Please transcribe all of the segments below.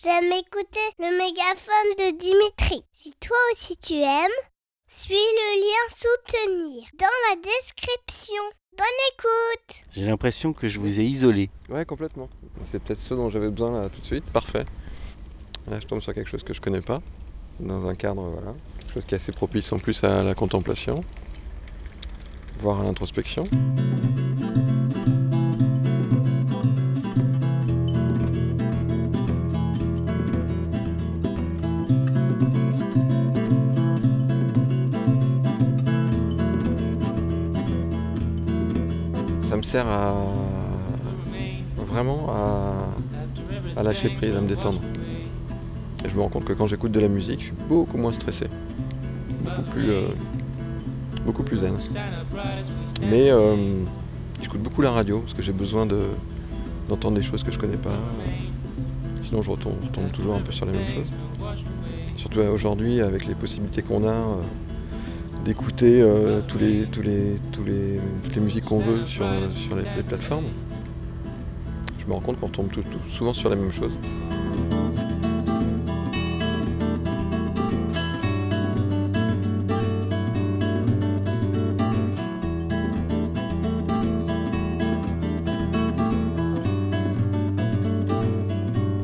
j'aime écouter le mégaphone de Dimitri. Si toi aussi tu aimes, suis le lien soutenir dans la description. Bonne écoute J'ai l'impression que je vous ai isolé. Ouais, complètement. C'est peut-être ce dont j'avais besoin là tout de suite. Parfait. Là, je tombe sur quelque chose que je connais pas, dans un cadre, voilà. Quelque chose qui est assez propice en plus à la contemplation, voire à l'introspection. Ça me sert à vraiment à, lâcher prise, à me détendre. Et je me rends compte que quand j'écoute de la musique, je suis beaucoup moins stressé, beaucoup plus, euh, beaucoup plus zen. Mais euh, j'écoute beaucoup la radio parce que j'ai besoin de, d'entendre des choses que je connais pas. Sinon, je retombe, toujours un peu sur les mêmes choses. Surtout aujourd'hui, avec les possibilités qu'on a euh, d'écouter euh, tous les, tous les, tous les, toutes les musiques qu'on veut sur, sur les, plateformes, je me rends compte qu'on tombe souvent sur la même chose.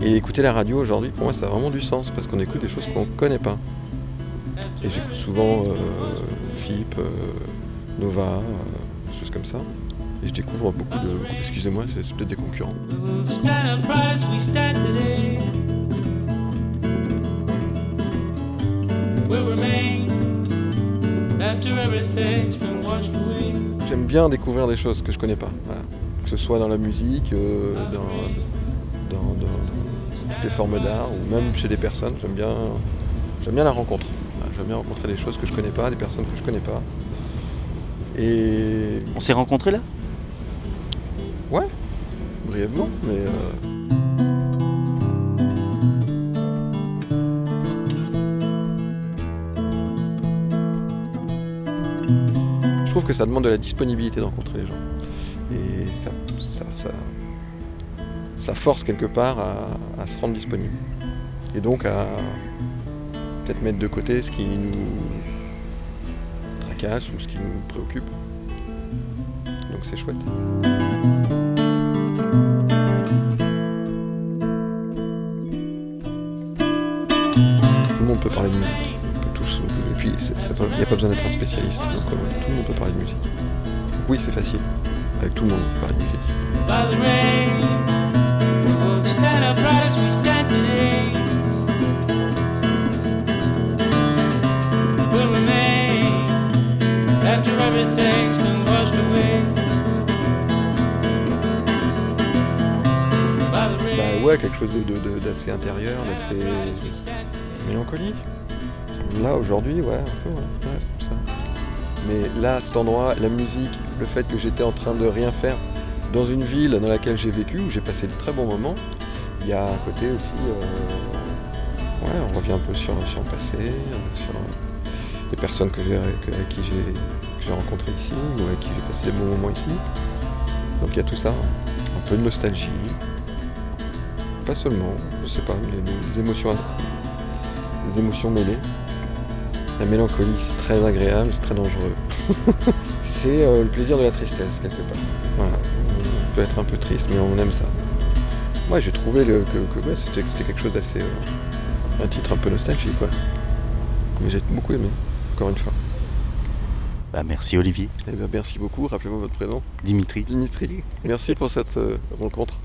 Et écouter la radio aujourd'hui, pour moi, ça a vraiment du sens parce qu'on écoute des choses qu'on connaît pas. Et j'écoute souvent euh, FIP, euh, Nova, euh, choses comme ça. Et je découvre beaucoup de. Excusez-moi, c'est peut-être des concurrents. J'aime bien découvrir des choses que je connais pas. Que ce soit dans la musique, euh, dans, dans- dans toutes les formes d'art, ou même chez des personnes. J'aime bien, j'aime bien la rencontre. J'aime bien rencontrer des choses que je connais pas, des personnes que je connais pas. Et On s'est rencontrés là? Ouais, brièvement, mais euh, je trouve que ça demande de la disponibilité de rencontrer les gens. Et ça, ça, ça, ça force quelque part à, à se rendre disponible. Et donc à mettre de côté ce qui nous tracasse ou ce qui nous préoccupe. Donc c'est chouette. Tout le monde peut parler de musique. Tous, et puis il n'y a pas besoin d'être un spécialiste. Donc euh, tout le monde peut parler de musique. Donc oui, c'est facile. Avec tout le monde, on peut parler de musique. Ouais, quelque chose d'assez intérieur, d'assez mélancolique. Là, aujourd'hui, ouais, un peu, ouais, ça. Mais là, cet endroit, la musique, le fait que j'étais en train de rien faire dans une ville dans laquelle j'ai vécu, où j'ai passé de très bons moments, il y a un côté aussi... euh, ouais, on revient un peu sur, sur le passé, sur les personnes que avec qui j'ai, rencontrées ici, ou avec qui j'ai passé des bons moments ici. Donc il y a tout ça, un peu de nostalgie, pas seulement, je sais pas, les, les émotions, les émotions mêlées. La mélancolie, c'est très agréable, c'est très dangereux. c'est euh, le plaisir de la tristesse, quelque part. Voilà. On peut être un peu triste, mais on aime ça. Moi, j'ai trouvé le- que, ouais, c'était quelque chose d'assez. euh, un titre un peu nostalgique, quoi. Mais j'ai beaucoup aimé, encore une fois. Bah merci Olivier. Eh bien, merci beaucoup, rappelez-moi votre prénom. Dimitri. Dimitri. Merci pour cette euh, rencontre.